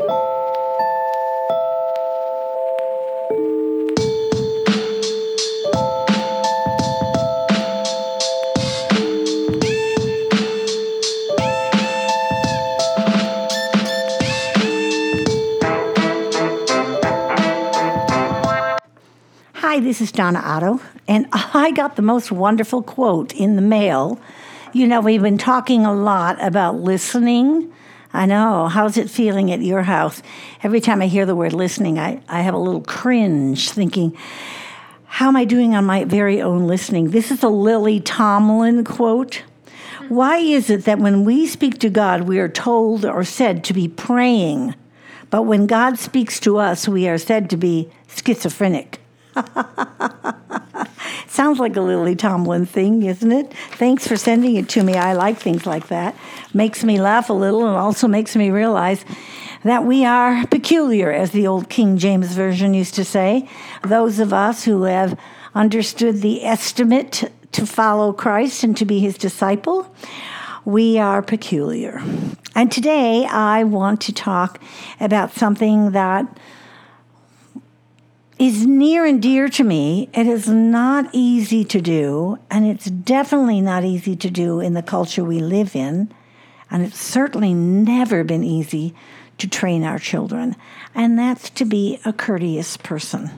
Hi, this is Donna Otto, and I got the most wonderful quote in the mail. You know, we've been talking a lot about listening. I know. How's it feeling at your house? Every time I hear the word listening, I, I have a little cringe thinking, how am I doing on my very own listening? This is a Lily Tomlin quote. Why is it that when we speak to God, we are told or said to be praying, but when God speaks to us, we are said to be schizophrenic? Sounds like a Lily Tomlin thing, isn't it? Thanks for sending it to me. I like things like that. Makes me laugh a little and also makes me realize that we are peculiar, as the old King James Version used to say. Those of us who have understood the estimate to follow Christ and to be his disciple, we are peculiar. And today I want to talk about something that is near and dear to me. It is not easy to do, and it's definitely not easy to do in the culture we live in. And it's certainly never been easy to train our children, and that's to be a courteous person.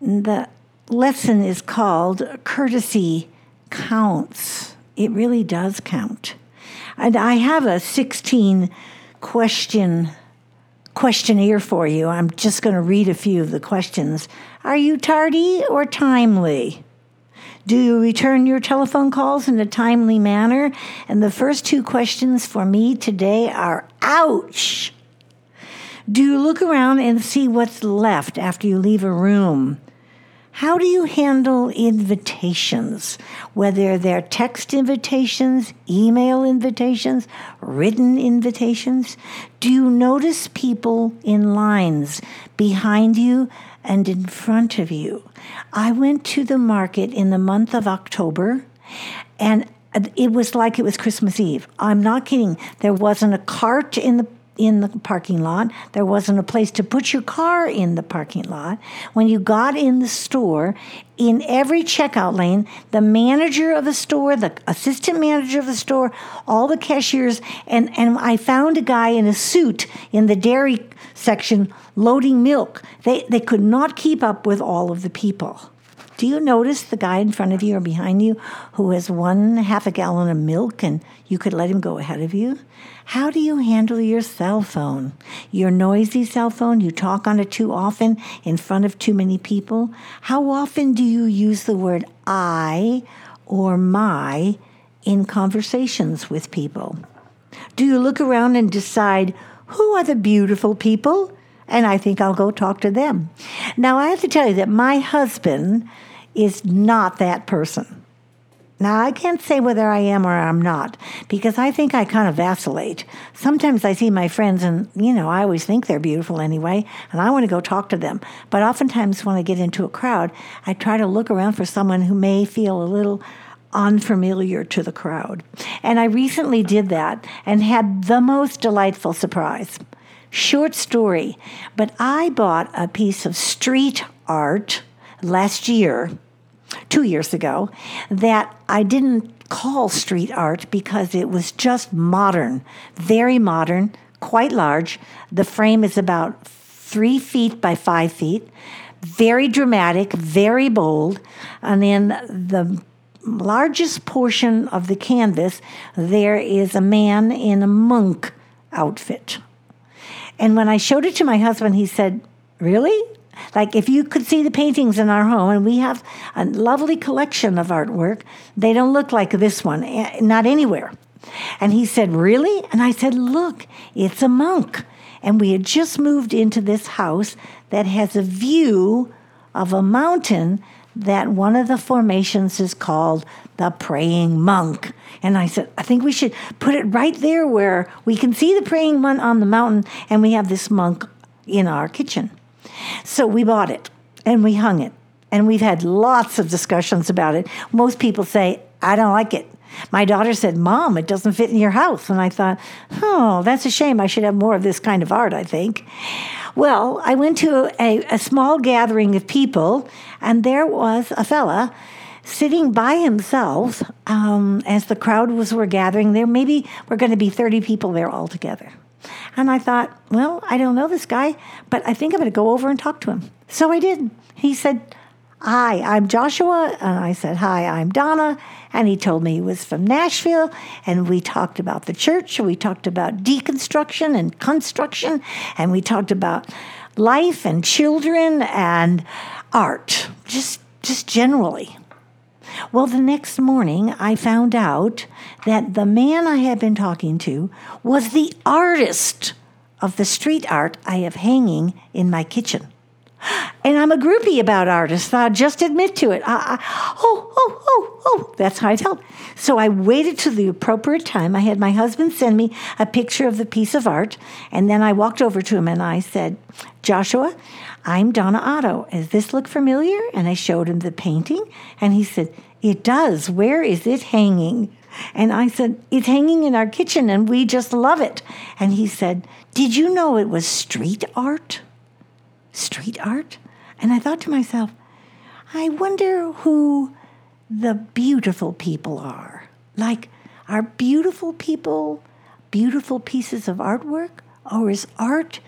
The lesson is called Courtesy Counts. It really does count. And I have a 16 question questionnaire for you. I'm just going to read a few of the questions. Are you tardy or timely? Do you return your telephone calls in a timely manner? And the first two questions for me today are ouch. Do you look around and see what's left after you leave a room? How do you handle invitations, whether they're text invitations, email invitations, written invitations? Do you notice people in lines behind you and in front of you? I went to the market in the month of October and it was like it was Christmas Eve. I'm not kidding. There wasn't a cart in the in the parking lot. There wasn't a place to put your car in the parking lot. When you got in the store, in every checkout lane, the manager of the store, the assistant manager of the store, all the cashiers, and, and I found a guy in a suit in the dairy section loading milk. They, they could not keep up with all of the people. Do you notice the guy in front of you or behind you who has one half a gallon of milk and you could let him go ahead of you? How do you handle your cell phone? Your noisy cell phone, you talk on it too often in front of too many people? How often do you use the word I or my in conversations with people? Do you look around and decide who are the beautiful people? And I think I'll go talk to them. Now, I have to tell you that my husband is not that person. Now, I can't say whether I am or I'm not because I think I kind of vacillate. Sometimes I see my friends and, you know, I always think they're beautiful anyway, and I want to go talk to them. But oftentimes when I get into a crowd, I try to look around for someone who may feel a little unfamiliar to the crowd. And I recently did that and had the most delightful surprise. Short story, but I bought a piece of street art last year two years ago that I didn't call street art because it was just modern, very modern, quite large. The frame is about three feet by five feet, very dramatic, very bold. And in the largest portion of the canvas, there is a man in a monk outfit. And when I showed it to my husband, he said, Really? Like if you could see the paintings in our home, and we have a lovely collection of artwork, they don't look like this one, eh, not anywhere. And he said, Really? And I said, Look, it's a monk. And we had just moved into this house that has a view of a mountain that one of the formations is called the praying monk. And I said, I think we should put it right there where we can see the praying monk on the mountain and we have this monk in our kitchen. So we bought it and we hung it. And we've had lots of discussions about it. Most people say, I don't like it. My daughter said, Mom, it doesn't fit in your house. And I thought, oh, that's a shame. I should have more of this kind of art, I think. Well, I went to a, a small gathering of people, and there was a fella sitting by himself um, as the crowd was were gathering there. Maybe we're going to be 30 people there all together. And I thought, well, I don't know this guy, but I think I'm going to go over and talk to him. So I did. He said, Hi, I'm Joshua. And I said, Hi, I'm Donna. And he told me he was from Nashville. And we talked about the church. We talked about deconstruction and construction. And we talked about life and children and art, just, just generally. Well, the next morning, I found out that the man I had been talking to was the artist of the street art I have hanging in my kitchen. And I'm a groupie about artists. I'll just admit to it. I, I, oh, oh, oh, oh. That's how I felt. So I waited to the appropriate time. I had my husband send me a picture of the piece of art. And then I walked over to him and I said, Joshua, I'm Donna Otto. Does this look familiar? And I showed him the painting. And he said, It does. Where is it hanging? And I said, It's hanging in our kitchen and we just love it. And he said, Did you know it was street art? street art. And I thought to myself, I wonder who the beautiful people are. Like, are beautiful people beautiful pieces of artwork? Or is art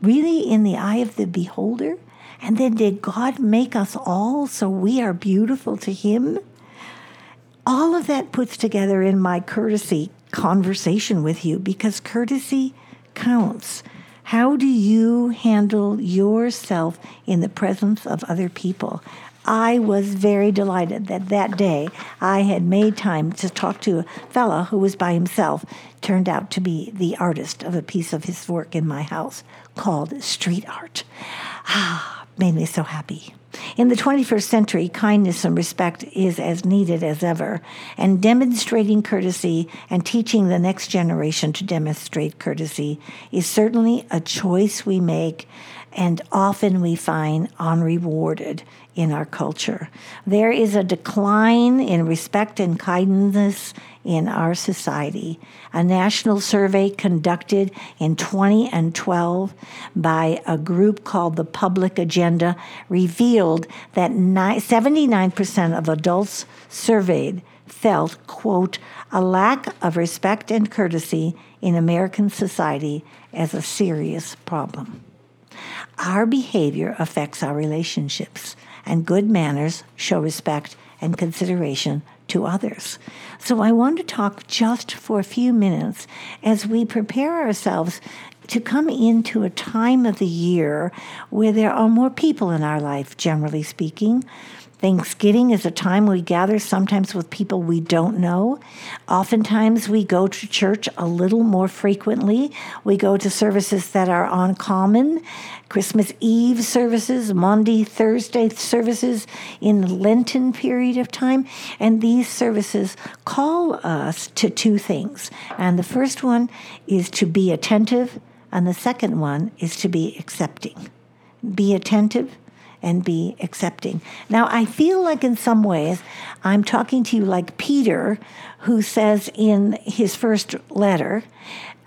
really in the eye of the beholder? And then did God make us all so we are beautiful to Him? All of that puts together in my courtesy conversation with you because courtesy counts. How do you handle yourself in the presence of other people? I was very delighted that that day I had made time to talk to a fella who was by himself, turned out to be the artist of a piece of his work in my house called street art. Ah, made me so happy. In the 21st century, kindness and respect is as needed as ever, and demonstrating courtesy and teaching the next generation to demonstrate courtesy is certainly a choice we make and often we find unrewarded in our culture. There is a decline in respect and kindness in our society. A national survey conducted in 2012 by a group called the Public Agenda revealed that 79% of adults surveyed felt, quote, a lack of respect and courtesy in American society as a serious problem. Our behavior affects our relationships, and good manners show respect and consideration to others. So, I want to talk just for a few minutes as we prepare ourselves to come into a time of the year where there are more people in our life, generally speaking. Thanksgiving is a time we gather sometimes with people we don't know. Oftentimes we go to church a little more frequently. We go to services that are uncommon. Christmas Eve services, Maundy, Thursday services in the Lenten period of time. And these services call us to two things. And the first one is to be attentive, and the second one is to be accepting. Be attentive and be accepting. Now, I feel like in some ways I'm talking to you like Peter, who says in his first letter,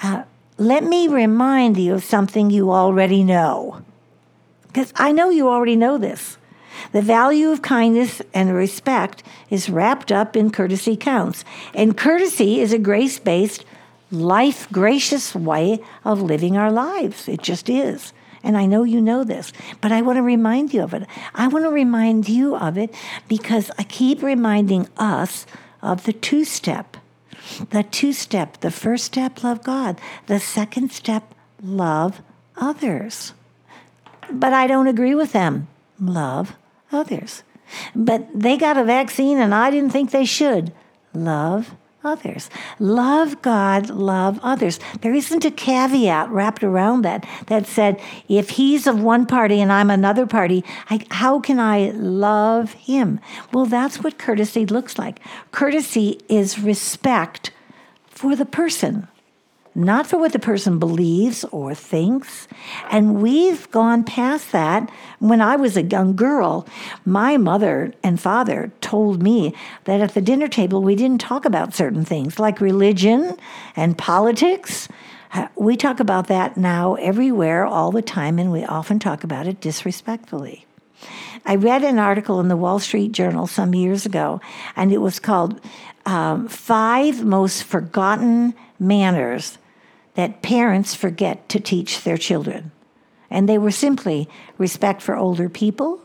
uh, Let me remind you of something you already know. Because I know you already know this. The value of kindness and respect is wrapped up in courtesy counts. And courtesy is a grace based, life gracious way of living our lives. It just is. And I know you know this, but I want to remind you of it. I want to remind you of it because I keep reminding us of the two step. The two step, the first step, love God. The second step, love others. But I don't agree with them. Love others. But they got a vaccine and I didn't think they should. Love others. Love God, love others. There isn't a caveat wrapped around that that said, if he's of one party and I'm another party, I, how can I love him? Well, that's what courtesy looks like. Courtesy is respect for the person, not for what the person believes or thinks. And we've gone past that. When I was a young girl, my mother and father told me that at the dinner table we didn't talk about certain things like religion and politics. Uh, we talk about that now everywhere, all the time, and we often talk about it disrespectfully. I read an article in the Wall Street Journal some years ago, and it was called um, Five Most Forgotten Manners that parents forget to teach their children. And they were simply respect for older people,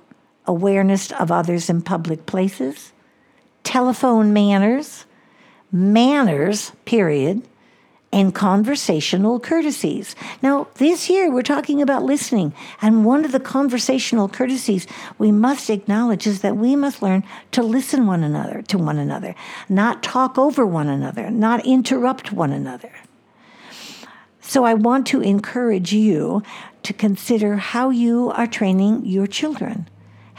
awareness of others in public places, telephone manners, manners, period, and conversational courtesies. Now, this year we're talking about listening, and one of the conversational courtesies we must acknowledge is that we must learn to listen one another to one another, not talk over one another, not interrupt one another. So I want to encourage you to consider how you are training your children.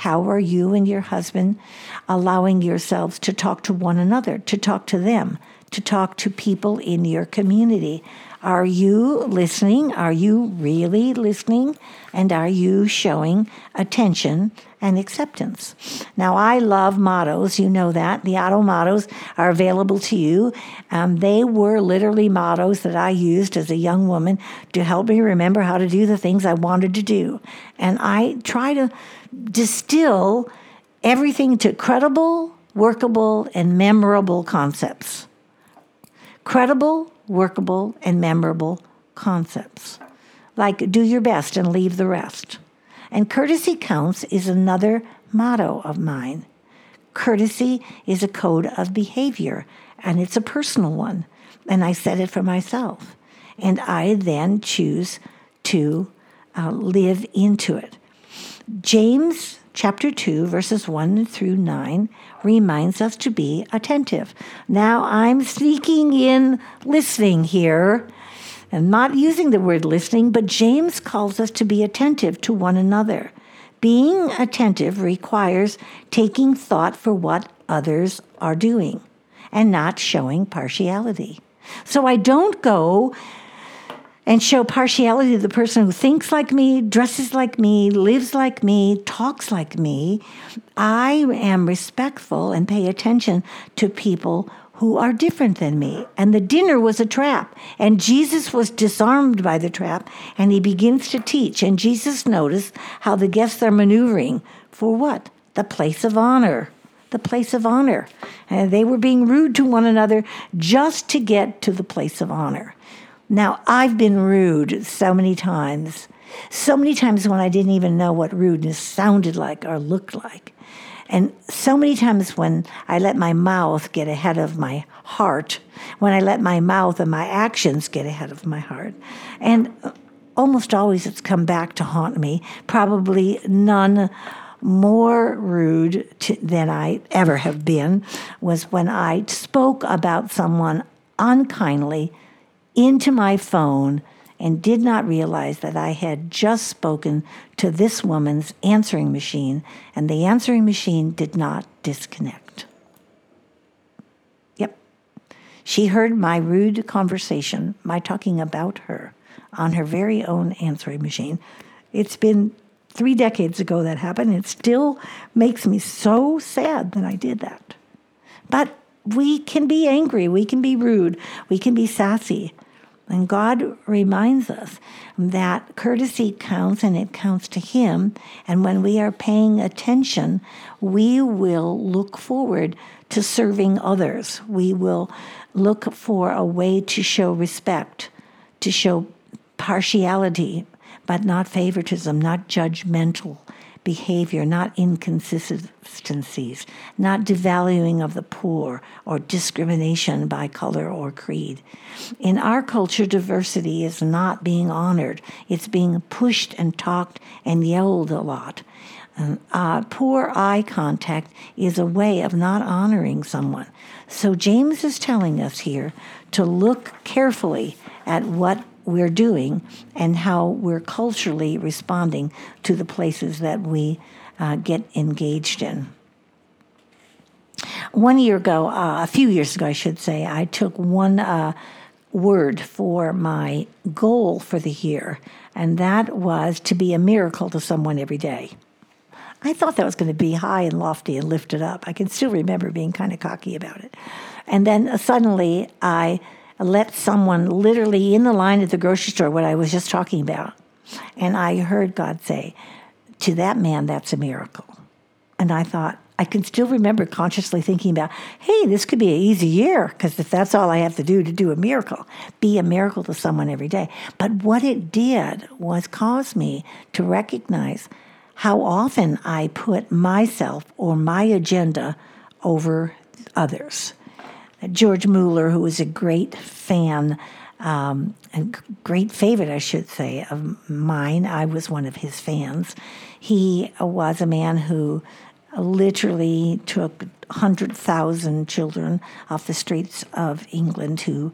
How are you and your husband allowing yourselves to talk to one another, to talk to them, to talk to people in your community? Are you listening? Are you really listening? And are you showing attention and acceptance? Now, I love mottos. You know that. The Otto mottos are available to you. Um, they were literally mottos that I used as a young woman to help me remember how to do the things I wanted to do. And I try to distill everything to credible, workable, and memorable concepts. Credible, workable, and memorable concepts. Like do your best and leave the rest. And courtesy counts is another motto of mine. Courtesy is a code of behavior, and it's a personal one. And I set it for myself. And I then choose to uh, live into it. James chapter 2, verses 1 through 9, reminds us to be attentive. Now, I'm sneaking in listening here and not using the word listening, but James calls us to be attentive to one another. Being attentive requires taking thought for what others are doing and not showing partiality. So I don't go and show partiality to the person who thinks like me, dresses like me, lives like me, talks like me. I am respectful and pay attention to people who are different than me. And the dinner was a trap. And Jesus was disarmed by the trap and he begins to teach. And Jesus noticed how the guests are maneuvering for what? The place of honor. The place of honor. And they were being rude to one another just to get to the place of honor. Now, I've been rude so many times, so many times when I didn't even know what rudeness sounded like or looked like. And so many times when I let my mouth get ahead of my heart, when I let my mouth and my actions get ahead of my heart. And uh, almost always it's come back to haunt me, probably none more rude to, than I ever have been was when I spoke about someone unkindly into my phone and did not realize that I had just spoken to this woman's answering machine, and the answering machine did not disconnect. Yep. She heard my rude conversation, my talking about her, on her very own answering machine. It's been three decades ago that happened. It still makes me so sad that I did that. But we can be angry, we can be rude, we can be sassy. And God reminds us that courtesy counts and it counts to Him. And when we are paying attention, we will look forward to serving others. We will look for a way to show respect, to show partiality, but not favoritism, not judgmental, behavior, not inconsistencies, not devaluing of the poor or discrimination by color or creed. In our culture, diversity is not being honored, it's being pushed and talked and yelled a lot. Uh, poor eye contact is a way of not honoring someone. So, James is telling us here to look carefully at what we're doing and how we're culturally responding to the places that we uh, get engaged in. One year ago, uh, a few years ago, I should say, I took one uh, word for my goal for the year, and that was to be a miracle to someone every day. I thought that was going to be high and lofty and lifted up. I can still remember being kind of cocky about it. And then suddenly I let someone literally in the line at the grocery store, what I was just talking about, and I heard God say, To that man, that's a miracle. And I thought, I can still remember consciously thinking about, hey, this could be an easy year because if that's all I have to do to do a miracle, be a miracle to someone every day. But what it did was cause me to recognize how often I put myself or my agenda over others. George Mueller, who was a great fan, um, a great favorite, I should say, of mine, I was one of his fans. He was a man who literally took 100,000 children off the streets of England who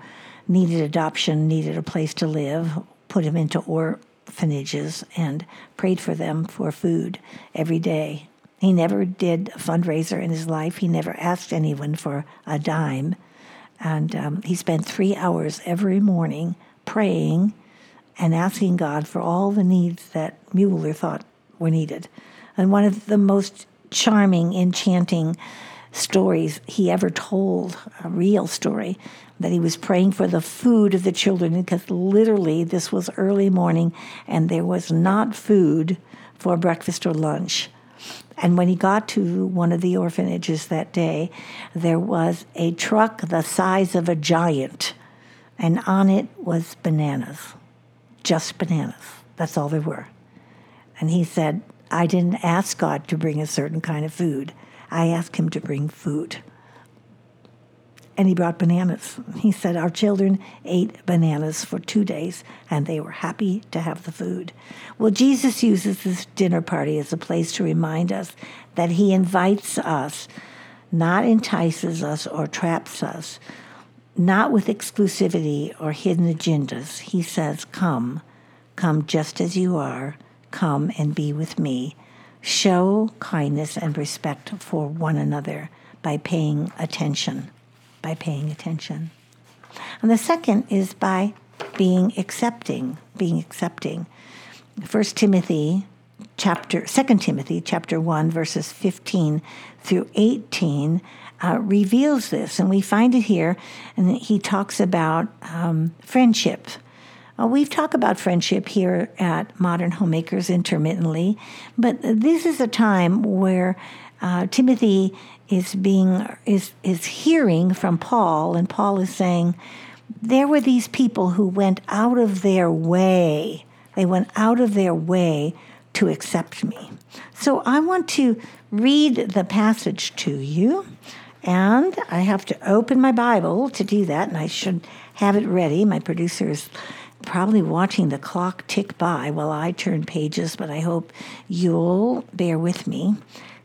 needed adoption, needed a place to live, put them into orphanages, and prayed for them for food every day. He never did a fundraiser in his life. He never asked anyone for a dime. And um, he spent three hours every morning praying and asking God for all the needs that Mueller thought were needed. And one of the most charming, enchanting stories he ever told, a real story, that he was praying for the food of the children because literally this was early morning and there was not food for breakfast or lunch. And when he got to one of the orphanages that day, there was a truck the size of a giant, and on it was bananas, just bananas. That's all there were. And he said, I didn't ask God to bring a certain kind of food. I asked him to bring food. And he brought bananas. He said, Our children ate bananas for two days and they were happy to have the food. Well, Jesus uses this dinner party as a place to remind us that he invites us, not entices us or traps us, not with exclusivity or hidden agendas. He says, Come, come just as you are come and be with me. Show kindness and respect for one another by paying attention. By paying attention. And the second is by being accepting, being accepting. First Timothy chapter 2 Timothy chapter 1 verses 15 through 18 uh, reveals this and we find it here and he talks about um, friendship uh, we've talked about friendship here at Modern Homemakers intermittently, but this is a time where uh, Timothy is being is is hearing from Paul, and Paul is saying there were these people who went out of their way. They went out of their way to accept me. So I want to read the passage to you. And I have to open my Bible to do that, and I should have it ready. My producer is probably watching the clock tick by while I turn pages, but I hope you'll bear with me.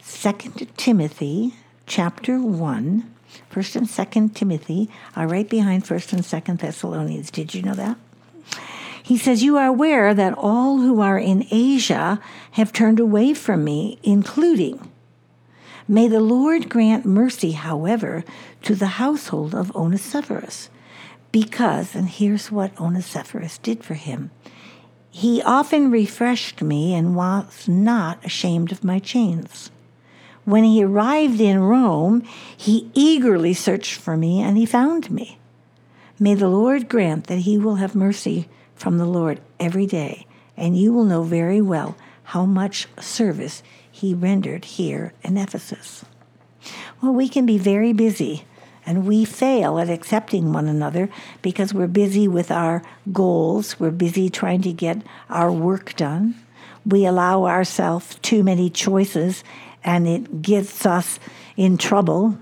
Second Timothy chapter 1. First and Second Timothy are right behind First and Second Thessalonians. Did you know that? He says, You are aware that all who are in Asia have turned away from me, including. May the Lord grant mercy, however, to the household of Onesiphorus because, and here's what Onesiphorus did for him he often refreshed me and was not ashamed of my chains. When he arrived in Rome, he eagerly searched for me and he found me. May the Lord grant that he will have mercy from the Lord every day, and you will know very well how much service he rendered here in Ephesus. Well, we can be very busy and we fail at accepting one another because we're busy with our goals, we're busy trying to get our work done. We allow ourselves too many choices and it gets us in trouble.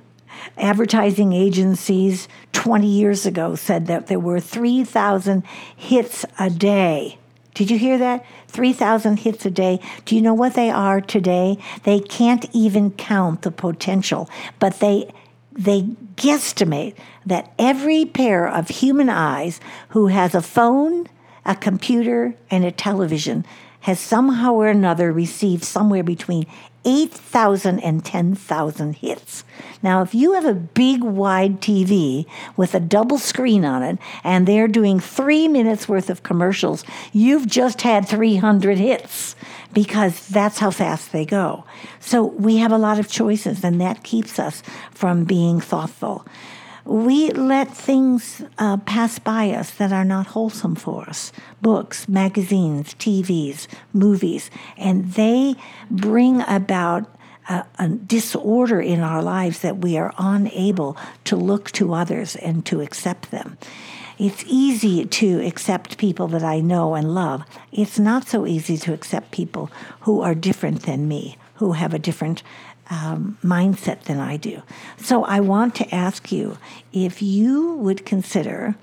Advertising agencies 20 years ago said that there were 3,000 hits a day. Did you hear that? 3,000 hits a day. Do you know what they are today? They can't even count the potential, but they they guesstimate that every pair of human eyes who has a phone, a computer, and a television has somehow or another received somewhere between 8,000 and 10,000 hits. Now, if you have a big wide TV with a double screen on it and they're doing three minutes worth of commercials, you've just had 300 hits because that's how fast they go. So we have a lot of choices, and that keeps us from being thoughtful we let things uh, pass by us that are not wholesome for us books, magazines, TVs, movies, and they bring about a, a, disorder in our lives that we are unable to look to others and to accept them. It's easy to accept people that I know and love. It's not so easy to accept people who are different than me, who have a different um, mindset than I do. So I want to ask you if you would consider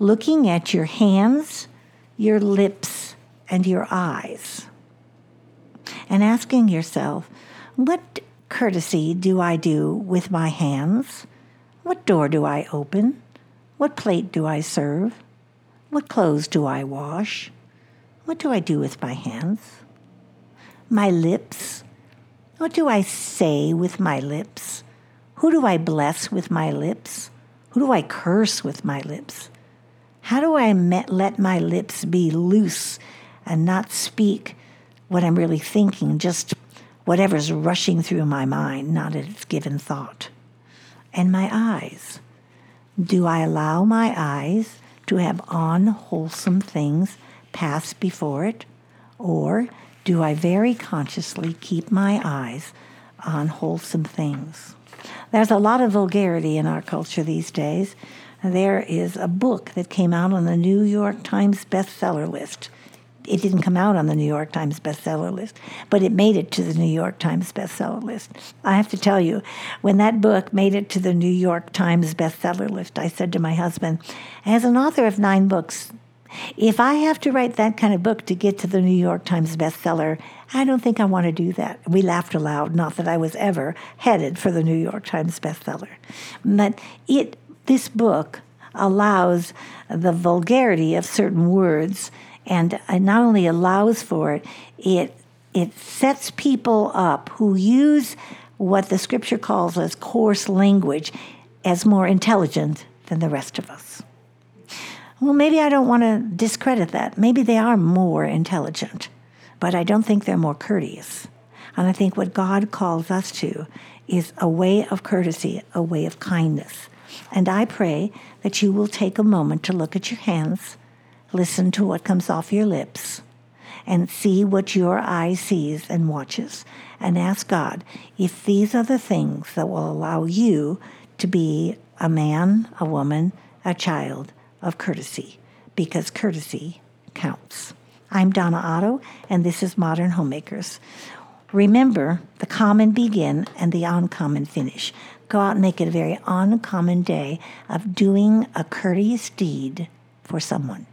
looking at your hands, your lips, and your eyes and asking yourself, what courtesy do I do with my hands? What door do I open? What plate do I serve? What clothes do I wash? What do I do with my hands? My lips, what do I say with my lips? Who do I bless with my lips? Who do I curse with my lips? How do I met, let my lips be loose and not speak what I'm really thinking, just whatever's rushing through my mind, not its given thought? And my eyes. Do I allow my eyes to have unwholesome things pass before it? Or do I very consciously keep my eyes on wholesome things? There's a lot of vulgarity in our culture these days. There is a book that came out on the New York Times bestseller list. It didn't come out on the New York Times bestseller list, but it made it to the New York Times bestseller list. I have to tell you, when that book made it to the New York Times bestseller list, I said to my husband, as an author of nine books, if I have to write that kind of book to get to the New York Times bestseller, I don't think I want to do that. We laughed aloud, not that I was ever headed for the New York Times bestseller. But it this book allows the vulgarity of certain words and not only allows for it, it it sets people up who use what the scripture calls as coarse language as more intelligent than the rest of us. Well, maybe I don't want to discredit that. Maybe they are more intelligent, but I don't think they're more courteous. And I think what God calls us to is a way of courtesy, a way of kindness. And I pray that you will take a moment to look at your hands, listen to what comes off your lips, and see what your eye sees and watches, and ask God if these are the things that will allow you to be a man, a woman, a child of courtesy because courtesy counts. I'm Donna Otto, and this is Modern Homemakers. Remember, the common begin and the uncommon finish. Go out and make it a very uncommon day of doing a courteous deed for someone.